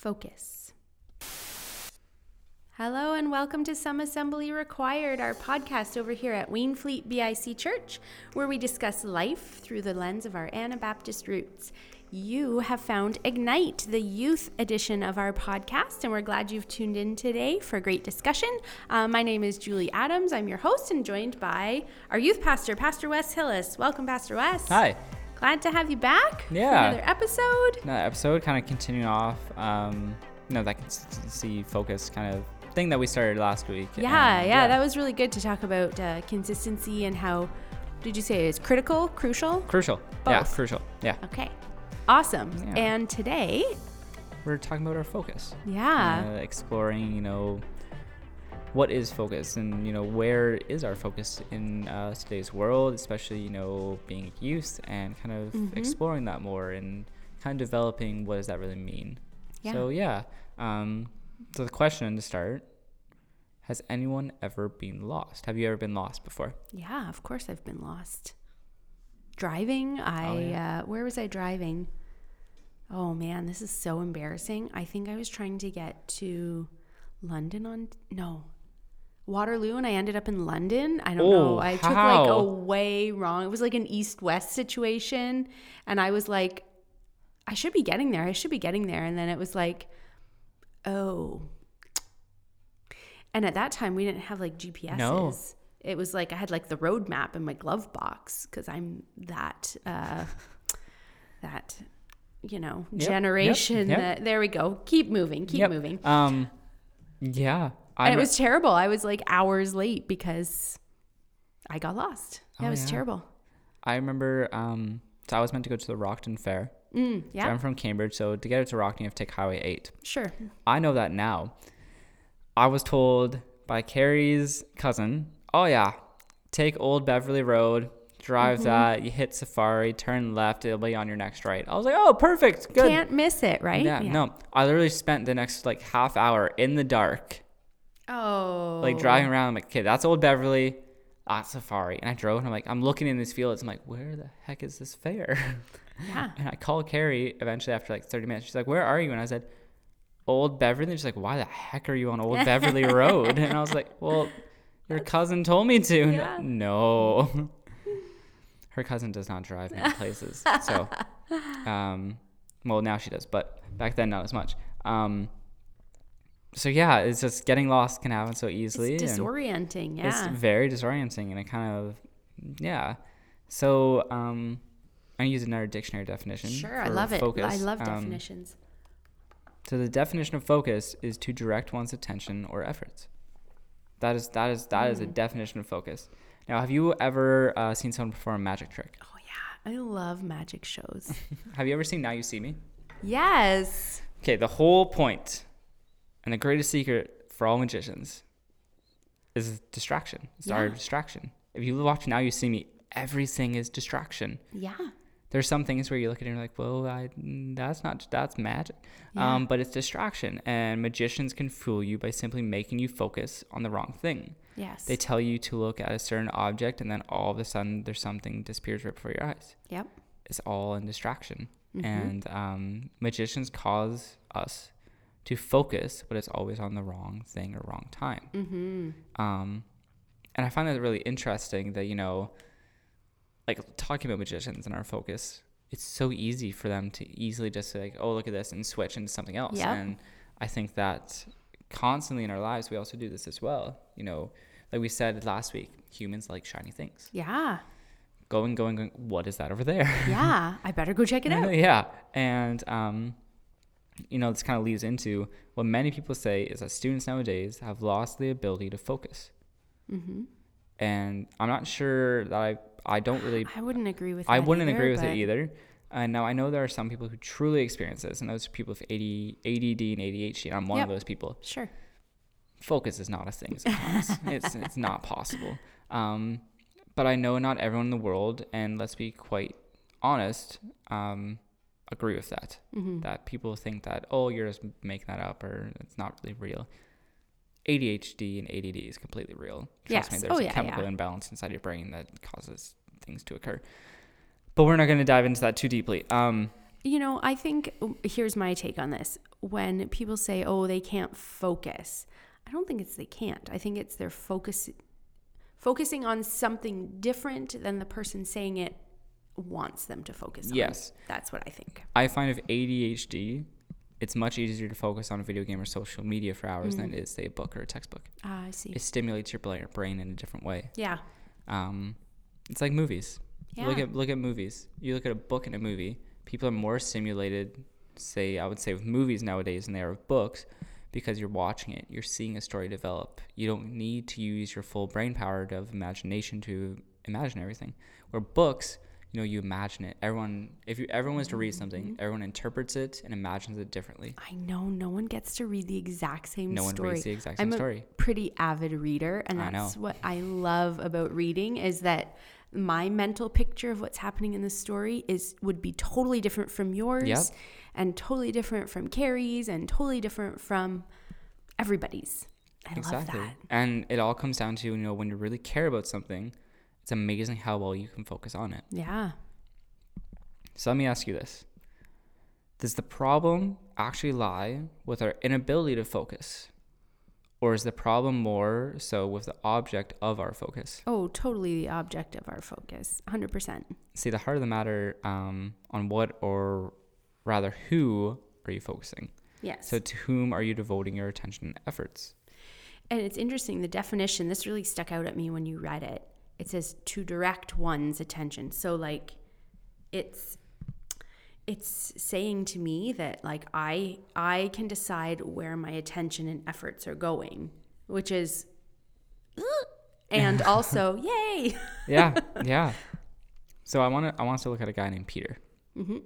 Focus. Hello and welcome to Some Assembly Required, our podcast over here at Wainfleet BIC Church, where we discuss life through the lens of our Anabaptist roots. You have found Ignite, the youth edition of our podcast, and we're glad you've tuned in today for a great discussion. Uh, my name is Julie Adams. I'm your host and joined by our youth pastor, Pastor Wes Hillis. Welcome, Pastor Wes. Hi. Glad to have you back Yeah. another episode. Another episode kind of continuing off, um, you know, that consistency focus kind of thing that we started last week. Yeah, And, yeah, that was really good to talk about uh, consistency and how, did you say it's critical, crucial? crucial. Yeah, crucial. Yeah. Okay, awesome. Yeah. And today, We're talking about our focus. yeah, Uh, exploring, you know, what is focus and, you know, where is our focus in uh, today's world, especially, you know, being youth and kind of Mhm. exploring that more and kind of developing what does that really mean. Yeah. So, yeah. Um, so, the question to start Has anyone ever been lost? Have you ever been lost before? yeah, of course I've been lost. Driving, I, Oh, yeah. uh, where was I driving? Oh man, this is so embarrassing. I think I was trying to get to London on, no, Waterloo, and I ended up in London. I don't Oh, know. I took like a way wrong. It was like an east west situation. And I was like, I should be getting there. I should be getting there. And then it was like, oh. And at that time, we didn't have like GPSs. No. It was like I had like the road map in my glove box because I'm that, uh, that, you know, Yep, yep, generation. yep. That, there we go. Keep moving. Keep Yep. moving. Um, yeah. And it was terrible. I was like hours late because I got lost. Yeah, Oh, it was yeah. terrible. I remember. Um, so I was meant to go to the Rockton Fair. Mm, So yeah, I'm from Cambridge, so to get it to Rockton, you have to take Highway 8. sure. I know that now. I was told by Carrie's cousin, "Oh yeah, take Old Beverly Road, drive Mm-hmm. that. You hit Safari, turn left. It'll be on your next right." I was like, "Oh, perfect, good." Can't miss it, right? yeah, no. I literally spent the next like half hour in the dark, Oh. like driving around. I'm like, "Okay, that's Old Beverly." That's Safari, and I drove, and I'm like, I'm looking in these fields. I'm like, where the heck is this fair? Yeah. And I called Carrie eventually after like 30 minutes. She's like, Where are you? And I said, Old Beverly. She's like, Why the heck are you on Old Beverly Road? And I was like, Well, your cousin told me to. Yeah. No. Her cousin does not drive me places. So, um, well, now she does, but back then, not as much. Um, so, yeah, it's just getting lost can happen so easily. It's disorienting. Yeah. It's very disorienting and it kind of yeah so um i use another dictionary definition Sure. I love it. I love Um, definitions. so the definition of focus is to direct one's attention or efforts that is that is that is a Mm. definition of focus now have you ever uh, seen someone perform a magic trick oh, yeah. I love magic shows. have you ever seen now you see me yes. okay the whole point and the greatest secret for all magicians is distraction it's the art of Yeah. distraction if you watch now you see me everything is distraction Yeah. there's some things where you look at it and you're like, well, I, that's not that's magic, Yeah. um, but it's distraction. And magicians can fool you by simply making you focus on the wrong thing. Yes. They tell you to look at a certain object, and then all of a sudden there's something disappears right before your eyes. yep. It's all in distraction, Mhm. and um, magicians cause us to focus, but it's always on the wrong thing or wrong time. Mm-hmm. Um, and I find that really interesting that, you know, like talking about magicians and our focus, it's so easy for them to easily just like, oh, look at this and switch into something else. Yep. And I think that constantly in our lives, we also do this as well. You know, like we said last week, humans like shiny things. Yeah. Going, going, going, what is that over there? Yeah. I better go check it out. yeah. And, um, you know, this kind of leads into what many people say is that students nowadays have lost the ability to focus Mm-hmm. and I'm not sure that I I don't really I wouldn't agree with. I wouldn't either, agree with it either. And now I know there are some people who truly experience this, and those are people with AD, ADD and ADHD. And I'm one Yep. of those people. Sure. Focus is not a thing sometimes. it's it's not possible. Um, but I know not everyone in the world, and let's be quite honest, um, agree with that. Mm-hmm. That people think that oh you're just making that up or it's not really real. ADHD and ADD is completely real. Trust me, Yes. there's Oh, a yeah, chemical yeah. imbalance inside your brain that causes things to occur. But we're not going to dive into that too deeply. Um, You know, I think here's my take on this. when people say, "Oh, they can't focus." I don't think it's they can't. I think it's their focus focusing on something different than the person saying it wants them to focus on. Yes. That's what I think. I find with ADHD, it's much easier to focus on a video game or social media for hours than it is, say, a book or a textbook. Ah, I see. It stimulates your brain in a different way. yeah. Um, it's like movies. Yeah. Look at look at movies. You look at a book and a movie. People are more stimulated, say I would say with movies nowadays than they are with books, because you're watching it. You're seeing a story develop. You don't need to use your full brain power of imagination to imagine everything. Where books, you know, you imagine it. Everyone, if you everyone was to read something, Mm-hmm. everyone interprets it and imagines it differently. I know no one gets to read the exact same No one story. reads the exact same I'm same a pretty avid reader, and I that's what I love about reading is that my mental picture of what's happening in the story is would be totally different from yours, Yep. and totally different from Carrie's, and totally different from everybody's. I love Exactly. that. And it all comes down to, you know, when you really care about something, it's amazing how well you can focus on it. Yeah. So let me ask you this Does the problem actually lie with our inability to focus? Or is the problem more so with the object of our focus? Oh, totally the object of our focus. 100%. See, the heart of the matter um, on what or rather who are you focusing? Yes. So to whom are you devoting your attention and efforts? And it's interesting, the definition, this really stuck out at me when you read it. It says to direct one's attention. So like it's it's saying to me that like I I can decide where my attention and efforts are going, which is and also yay. yeah, yeah. So I want to I want us to look at a guy named Peter. hmm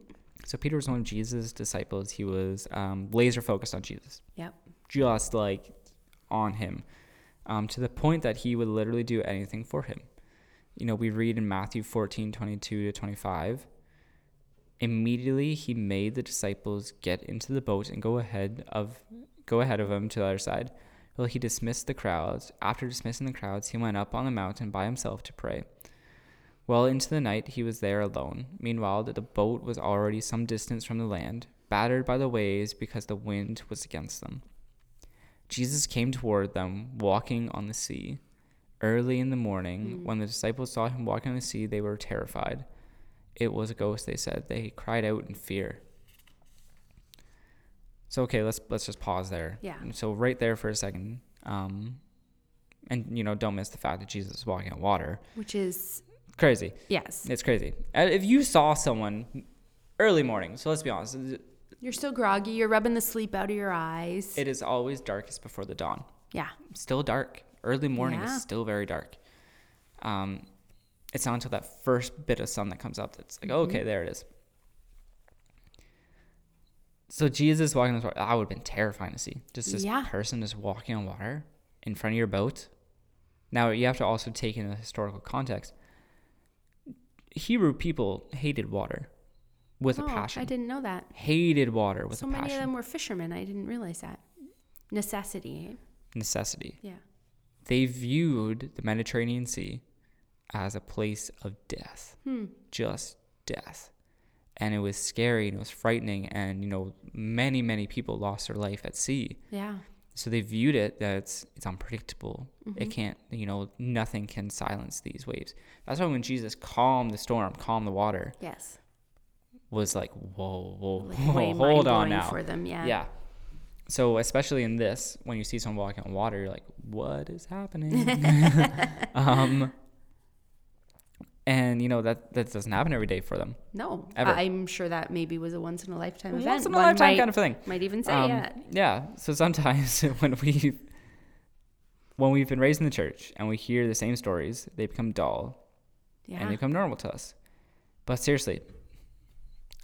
So Peter was one of Jesus' disciples. He was um, laser focused on Jesus. Yep. just like on him um, to the point that he would literally do anything for him. You know, we read in Matthew 14 22 to 25. Immediately he made the disciples get into the boat and go ahead of go ahead of him to the other side. Well, he dismissed the crowds. After dismissing the crowds, he went up on the mountain by himself to pray. Well into the night he was there alone. Meanwhile, the boat was already some distance from the land, battered by the waves because the wind was against them. Jesus came toward them, walking on the sea. Early in the morning, when the disciples saw him walking on the sea, they were terrified. It was a ghost, they said. They cried out in fear. So okay, let's let's just pause there. Yeah. So right there for a second, um, and you know, don't miss the fact that Jesus is walking on water. Which is Crazy. yes. It's crazy. Uh, If you saw someone early morning, so let's be honest, You're still groggy, you're rubbing the sleep out of your eyes. it is always darkest before the dawn. yeah. still dark. Early morning Yeah. is still very dark. Um, it's not until that first bit of sun that comes up that's like, oh, okay, there it is. So Jesus walking on water, that would have been terrifying to see. Just this Yeah. person just walking on water in front of your boat. Now you have to also take in the historical context. Hebrew people hated water with oh, a passion. I didn't know that. Hated water with so a many of them were fishermen. I didn't realize that. Necessity. Necessity. Yeah. They viewed the Mediterranean Sea as a place of death. Hmm. just death. And it was scary and it was frightening. And, you know, many, many people lost their life at sea. Yeah. So they viewed it that it's, it's unpredictable. Mm-hmm. It can't, you know, nothing can silence these waves. That's why when Jesus calmed the storm, calmed the water, Yes. was like, whoa, whoa, Like whoa hold on now. for them. Yeah. yeah. So especially in this, when you see someone walking on water, you're like, what is happening? um, and you know that that doesn't happen every day for them. No. Ever. I'm sure that maybe was a once in a lifetime event. Once in a One lifetime might, kind of thing. Might even say Um, yeah. yeah. So sometimes when we when we've been raised in the church and we hear the same stories, they become dull Yeah. and they become normal to us. But seriously,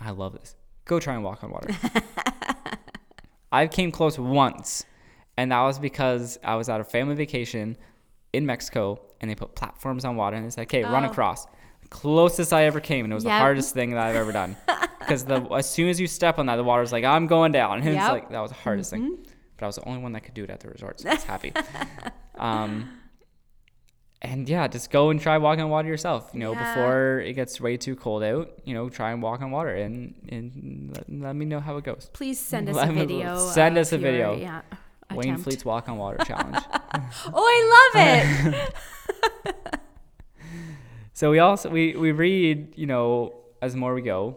I love this. Go try and walk on water. I came close once, and that was because I was at a family vacation in Mexico, and they put platforms on water, and they said, "Okay, run Oh. across." Closest I ever came, and it was the hardest thing that I've ever done. Because the as soon as you step on that, the water's like, "I'm going down," and it's like that was the hardest thing. But I was the only one that could do it at the resort, so I was happy. um, and yeah, just go and try walking on water yourself. You know, Yeah. before it gets way too cold out. You know, try and walk on water, and and let, let me know how it goes. Please send us Let a me- video. send us a your, video. Yeah. Wayne attempt. Fleet's walk on water challenge. Oh, I love it. So we also we we read, you know, as more we go.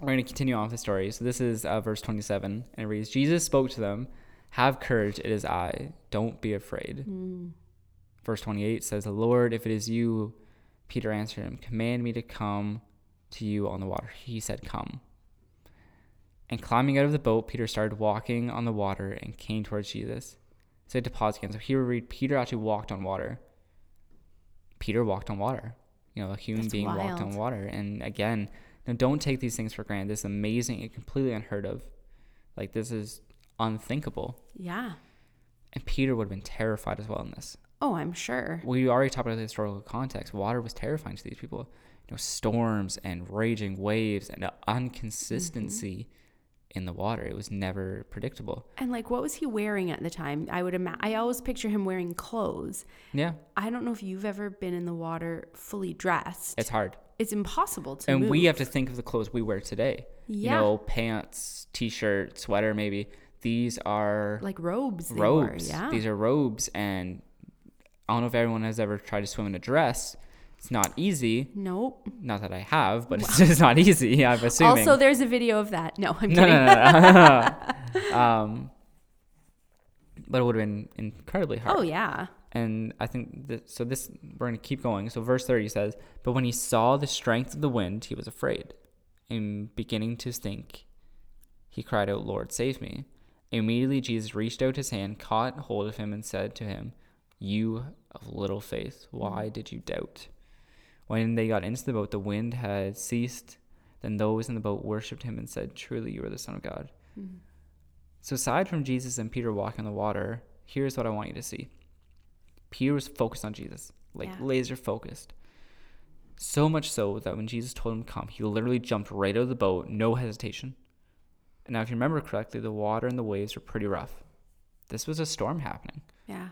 We're going to continue on with the story. So this is uh, verse 27, and it reads, Jesus spoke to them, "Have courage, it is I. Don't be afraid." Verse 28 says, The "Lord, if it is you," Peter answered him, "Command me to come to you on the water." He said, "Come." And climbing out of the boat, Peter started walking on the water and came towards Jesus. So to pause again. So here we read, Peter actually walked on water. Peter walked on water. You know, a human That's being walked on water. And again, now don't take these things for granted. This is amazing and completely unheard of. Like this is unthinkable. yeah. And Peter would have been terrified as well in this. Oh, I'm sure. We already talked about the historical context. Water was terrifying to these people. You know, storms and raging waves and inconsistency mm-hmm. in the water. It was never predictable. And like, what was he wearing at the time? I would imagine. I always picture him wearing clothes. Yeah, I don't know if you've ever been in the water fully dressed. it's hard. It's impossible to and move. we have to think of the clothes we wear today. Yeah. You know, pants, t-shirt, sweater, maybe. These are like robes. Wore, robes. yeah. These are robes, and I don't know if everyone has ever tried to swim in a dress. It's not easy. nope. Not that I have, but it's just not easy. I'm assuming. Also, there's a video of that. No, I'm no, kidding. no, no, no. um, but it would have been incredibly hard. Oh yeah. And I think that, so. This we're gonna keep going. So verse thirty says, "But when he saw the strength of the wind, he was afraid, and beginning to think, he cried out, Lord, save me!" Immediately Jesus reached out his hand, caught hold of him, and said to him, "You of little faith, why mm-hmm. did you doubt?" When they got into the boat, the wind had ceased. Then those in the boat worshipped him and said, "Truly, you are the Son of God." Mm-hmm. So, aside from Jesus and Peter walking on the water, here's what I want you to see. Peter was focused on Jesus, like Yeah. laser focused. So much so that when Jesus told him to come, he literally jumped right out of the boat, no hesitation. And now, if you remember correctly, the water and the waves were pretty rough. This was a storm happening. Yeah.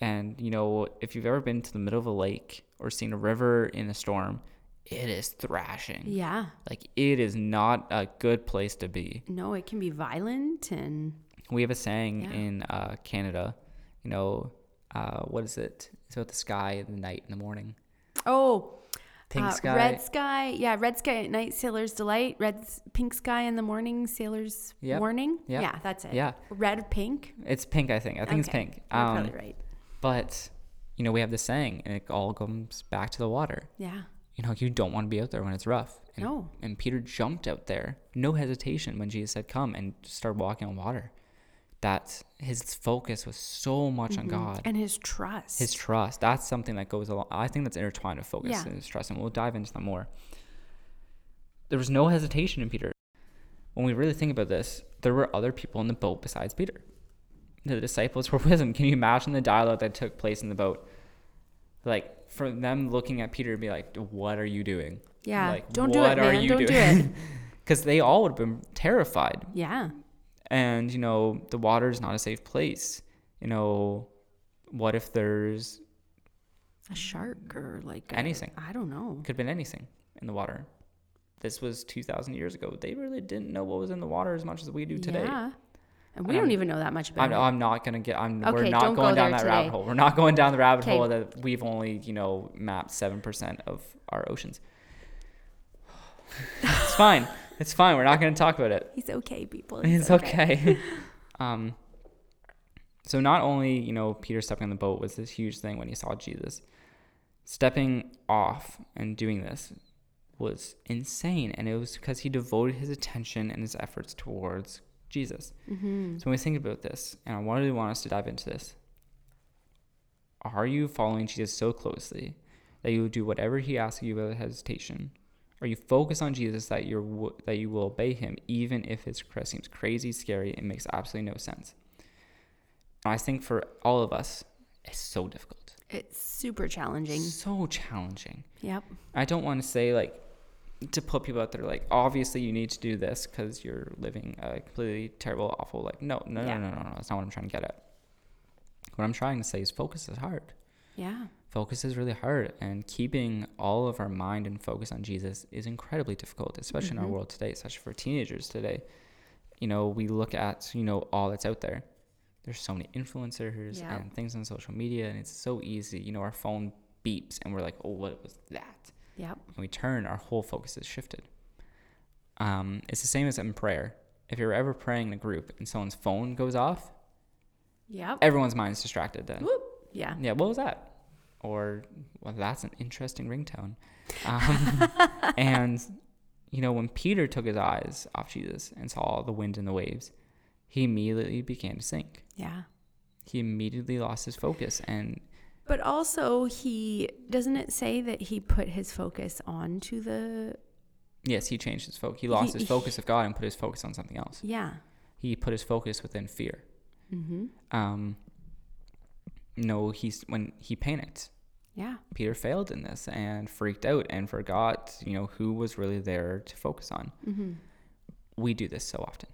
And, you know, if you've ever been to the middle of a lake or seen a river in a storm, it is thrashing. Yeah. Like, it is not a good place to be. No, it can be violent and We have a saying Yeah. in uh, Canada, you know, uh, what is it? It's about the sky in the night and the morning. oh, Pink uh, sky. red sky. Yeah, red sky at night, sailor's delight. Red, pink sky in the morning, sailor's Yep. warning. Yep. Yeah, that's it. Yeah. Red, pink. It's pink, I think. I think it's pink. You're Um, probably right. But, you know, we have this saying, and it all comes back to the water. Yeah. You know, you don't want to be out there when it's rough. And, No. And Peter jumped out there, no hesitation, when Jesus said, come, and started walking on water. That his focus was so much on God. Mm-hmm. And his trust. his trust that's something that goes along i think that's intertwined with focus Yeah. and his trust and we'll dive into that more there was no hesitation in peter when we really think about this there were other people in the boat besides peter the disciples were with him can you imagine the dialogue that took place in the boat like for them looking at peter and be like what are you doing yeah. like, Don't do it, what are man. you Don't do doing?" it. because they all would have been terrified Yeah. and you know the water is not a safe place you know what if there's A shark or like a- Anything. I don't know. could have been anything in the water. This was 2,000 years ago. They really didn't know what was in the water as much as we do today. Yeah. And we don't even know that much about I'm, it. I'm not gonna get. I'm. we're Okay, not don't go going down that rabbit hole. We're not going down the rabbit Okay. hole that we've only, you know, mapped seven percent of our oceans. it's fine. It's fine. We're not going to talk about it. He's okay, people. It's okay. um. So not only you know Peter stepping on the boat was this huge thing when he saw Jesus, stepping off and doing this was insane, and it was because he devoted his attention and his efforts towards Jesus. hmm So when we think about this, and I really want us to dive into this, are you following Jesus so closely that you will do whatever he asks you without hesitation? Are you focused on Jesus that you're w- that you will obey him even if his request seems crazy, scary, and makes absolutely no sense? And I think for all of us, it's so difficult, It's super challenging. so challenging. Yep. I don't want to say like to put people out there like obviously you need to do this because you're living a completely terrible, awful like no no Yeah. no no no no that's not what I'm trying to get at. What I'm trying to say is focus is hard. Yeah. Focus is really hard, and keeping all of our mind and focus on Jesus is incredibly difficult, especially in our Mhm. world today, especially for teenagers today. You know, we look at, you know, all that's out there. There's so many influencers Yeah. and things on social media, and it's so easy. You know, our phone beeps, and we're like, oh, what was that? Yep. and we turn, our whole focus is shifted. Um, it's the same as in prayer. If you're ever praying in a group and someone's phone goes off, Yep. everyone's mind's distracted then. Whoop. Yeah. Yeah, what was that? Or, well, that's an interesting ringtone. Um, and, you know, when Peter took his eyes off Jesus and saw the wind and the waves, he immediately began to sink. Yeah. He immediately lost his focus. And But also, he doesn't it say that he put his focus onto the yes, he changed his focus. He lost He- his focus of God and put his focus on something else. yeah. He put his focus within fear. Mm-hmm. um, no, he's when he panicked. Yeah. Peter failed in this and freaked out and forgot, you know, who was really there to focus on. Mm-hmm. We do this so often.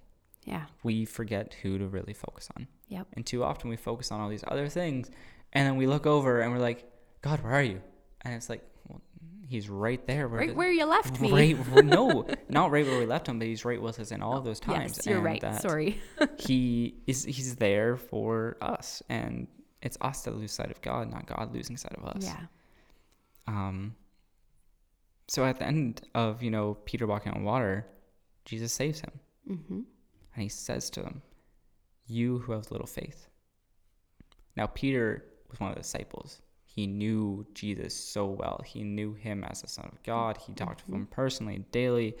Yeah. We forget who to really focus on. Yep. And too often we focus on all these other things and then we look over and we're like, God, where are you? And it's like, well, he's right there. Where Right the- where you left me. Right, no, not right where we left him, but he's right with us in all of those times. Yes, you're and right. Sorry. he is he's there for us and it's us that lose sight of god not god losing sight of us Yeah. um so at the end of you know peter walking on water jesus saves him Mm-hmm. and he says to him you who have little faith now peter was one of the disciples. He knew jesus so well. He knew him as the son of god. He talked to him personally daily.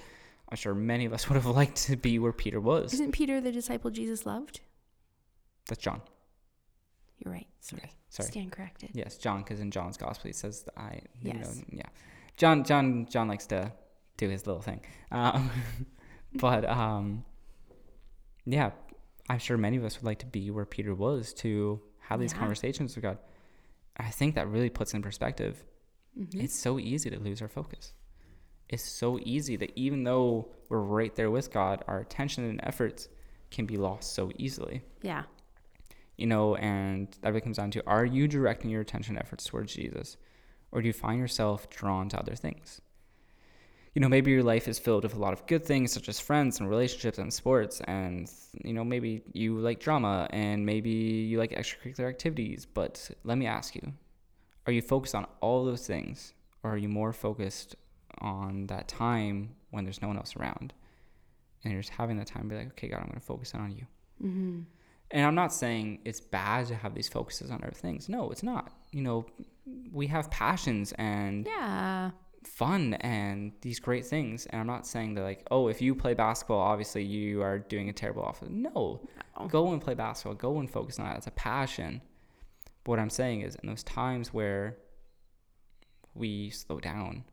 I'm sure many of us would have liked to be where peter was. Isn't Peter the disciple Jesus loved? that's john. You're right. Sorry. Yes, sorry. Stand corrected. Yes, John, because in John's gospel he says that I, you know, Yes. yeah, John, John, John likes to do his little thing, um, but um, yeah, I'm sure many of us would like to be where Peter was to have these Yeah. conversations with God. I think that really puts in perspective. Mm-hmm. It's so easy to lose our focus. It's so easy that even though we're right there with God, our attention and efforts can be lost so easily Yeah. you know, and that really comes down to are you directing your attention efforts towards Jesus or do you find yourself drawn to other things? You know, maybe your life is filled with a lot of good things such as friends and relationships and sports, and you know, maybe you like drama and maybe you like extracurricular activities. But let me ask you are you focused on all those things or are you more focused on that time when there's no one else around? And you're just having that time to be like, okay, God, I'm going to focus on you. Mm-hmm. And I'm not saying it's bad to have these focuses on other things. No, it's not. You know, we have passions and Yeah. Fun and these great things. And I'm not saying that, like, oh, if you play basketball, obviously you are doing a terrible offer. No, No. go and play basketball. Go and focus on that. It's a passion. But what I'm saying is, in those times where we slow down,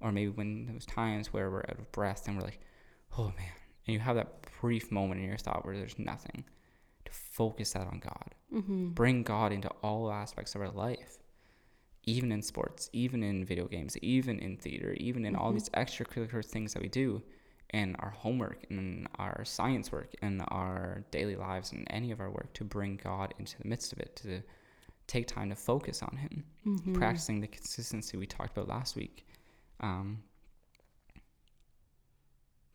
or maybe when those times where we're out of breath and we're like, oh man, and you have that brief moment in your thought where there's nothing, to focus that on God. Mm-hmm. Bring God into all aspects of our life, even in sports, even in video games, even in theater, even in all Mhm. these extracurricular things that we do, in our homework, in our science work, in our daily lives, in any of our work, to bring God into the midst of it, to take time to focus on Him, Mm-hmm. practicing the consistency we talked about last week. Um,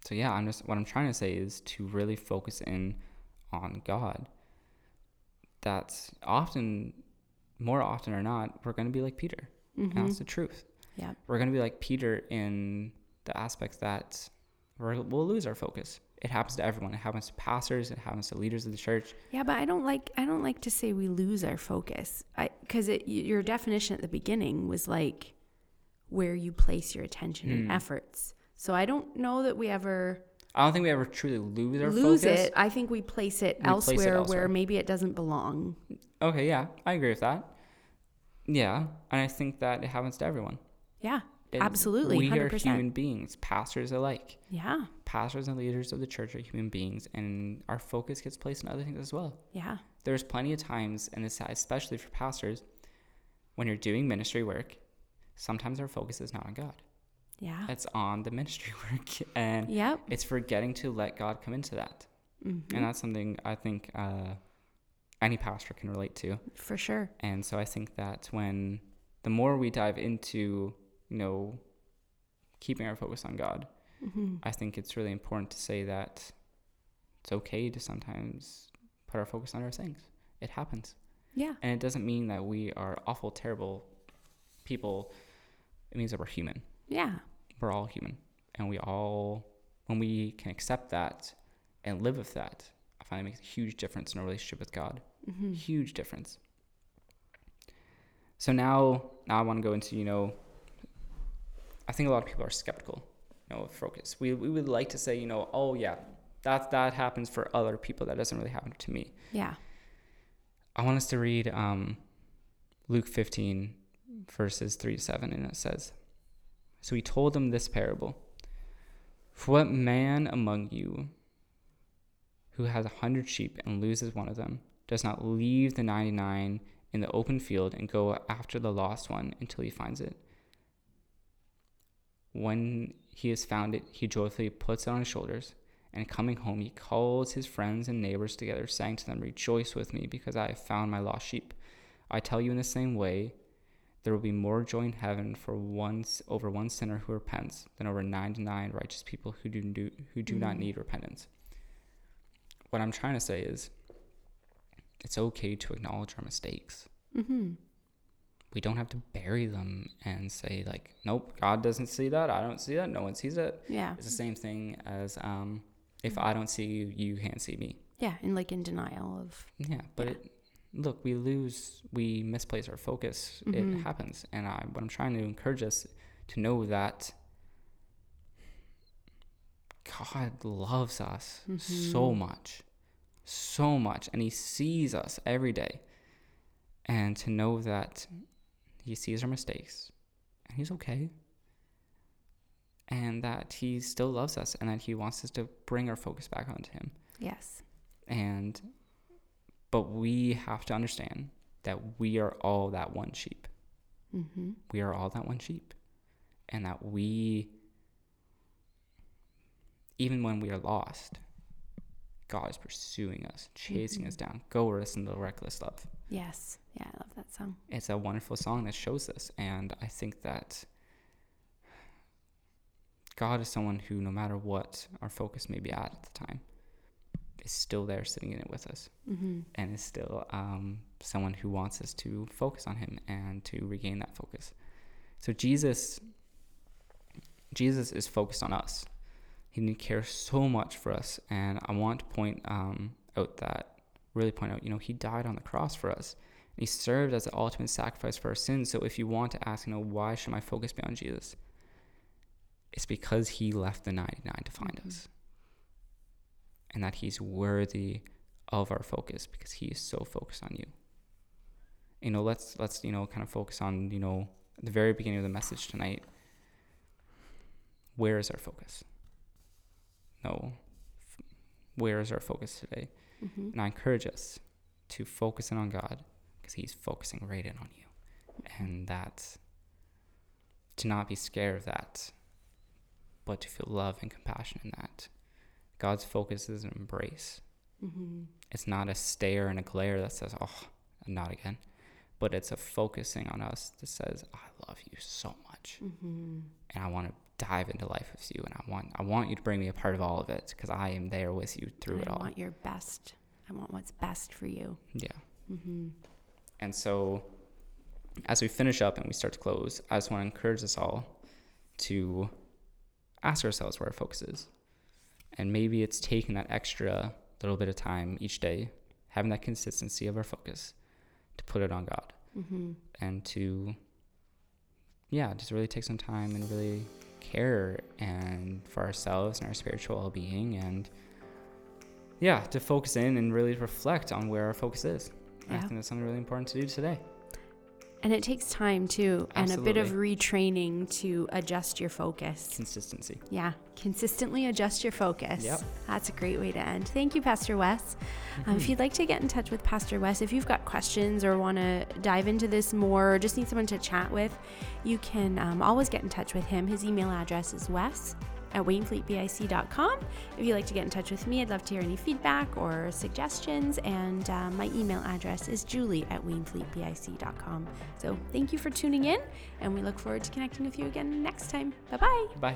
so yeah, I'm just what I'm trying to say is to really focus in on God. That's often, more often or not, we're going to be like Peter. Mm-hmm. And that's the truth. Yeah. We're going to be like Peter in the aspects that we're, we'll lose our focus. It happens to everyone. It happens to pastors. It happens to leaders of the church. Yeah, but I don't like I don't like to say we lose our focus. I because it your definition at the beginning was like where you place your attention and Mm. efforts. So I don't know that we ever I don't think we ever truly lose our lose focus. it. I think we place it, We place it elsewhere, elsewhere. where maybe it doesn't belong. Okay, yeah, I agree with that. Yeah, and I think that it happens to everyone. Yeah, It- absolutely, We are hundred percent. human beings, pastors alike. Yeah, Pastors and leaders of the church are human beings, and our focus gets placed on other things as well. yeah, There's plenty of times, and it's especially for pastors, when you're doing ministry work, sometimes our focus is not on God. yeah. It's on the ministry work, and Yep. it's forgetting to let God come into that. Mhm. And that's something I think uh, any pastor can relate to. For sure. And so I think that when the more we dive into, you know, keeping our focus on God, Mm-hmm. I think it's really important to say that it's okay to sometimes put our focus on other things. It happens. Yeah. And it doesn't mean that we are awful, terrible people. It means that we're human. Yeah. We're all human. And we all, when we can accept that and live with that, I find it makes a huge difference in our relationship with God. Mm-hmm. Huge difference. So now, now I want to go into, you know, I think a lot of people are skeptical, you know, of focus. We, we would like to say, you know, oh yeah, that that happens for other people. That doesn't really happen to me. Yeah. I want us to read um, Luke 15, verses 3 to 7, and it says So he told them this parable For what man among you who has a hundred sheep and loses one of them does not leave the 99 in the open field and go after the lost one until he finds it? When he has found it, he joyfully puts it on his shoulders. And coming home, he calls his friends and neighbors together, saying to them, Rejoice with me, because I have found my lost sheep. I tell you in the same way, there will be more joy in heaven for once over one sinner who repents than over ninety-nine righteous people who do, do who do not Mhm. need repentance. What I'm trying to say is, it's okay to acknowledge our mistakes. Mm-hmm. We don't have to bury them and say like, "Nope, God doesn't see that. I don't see that. No one sees it." Yeah. It's the same thing as um, if I don't see you, you can't see me. Yeah. And like in denial of. Yeah, but Yeah. It, look, we lose, we misplace our focus. Mhm. It happens, and I, what I'm trying to encourage us to know that God loves us so Mhm. much, so much, and He sees us every day, and to know that He sees our mistakes, and He's okay. And that he still loves us and that he wants us to bring our focus back onto him Yes. and but we have to understand that we are all that one sheep Mm-hmm. we are all that one sheep and that we even when we are lost god is pursuing us chasing Mhm. us down go with us in the reckless love Yes. Yeah. I love that song. it's a wonderful song that shows this and i think that god is someone who no matter what our focus may be at at the time is still there sitting in it with us Mm-hmm. and is still um, someone who wants us to focus on him and to regain that focus. So Jesus, Jesus is focused on us. He cares so much for us, and I want to point um, out that really point out, you know, he died on the cross for us. And he served as the ultimate sacrifice for our sins. So if you want to ask, you know, why should my focus be on Jesus? It's because he left the 99 to find Mhm. us. And that he's worthy of our focus because he is so focused on you. You know, let's let's you know kind of focus on you know the very beginning of the message tonight. Where is our focus? No, f- where is our focus today? Mm-hmm. And I encourage us to focus in on God because He's focusing right in on you, and that to not be scared of that, but to feel love and compassion in that. God's focus is an embrace. Mm-hmm. It's not a stare and a glare that says, oh, not again. But it's a focusing on us that says, I love you so much. Mm-hmm. And I want to dive into life with you. And I want, I want you to bring me a part of all of it because I am there with you through it all. I want your best. I want what's best for you. Yeah. Mm-hmm. And so as we finish up and we start to close, I just want to encourage us all to ask ourselves where our focus is. And maybe it's taking that extra little bit of time each day, having that consistency of our focus to put it on God. Mm-hmm. and to yeah just really take some time and really care and for ourselves and our spiritual well-being and yeah to focus in and really reflect on where our focus is. And i think that's something really important to do today And it takes time too, and a bit of retraining to adjust your focus. consistency Yeah, consistently adjust your focus. Yep. That's a great way to end. Thank you, Pastor Wes. Um, if you'd like to get in touch with Pastor Wes, if you've got questions or want to dive into this more or just need someone to chat with, you can um, always get in touch with him. His email address is wes at wainfleetbic.com. If you'd like to get in touch with me, I'd love to hear any feedback or suggestions. And uh, my email address is julie at wainfleetbic.com. So thank you for tuning in, and we look forward to connecting with you again next time. Bye-bye. Bye.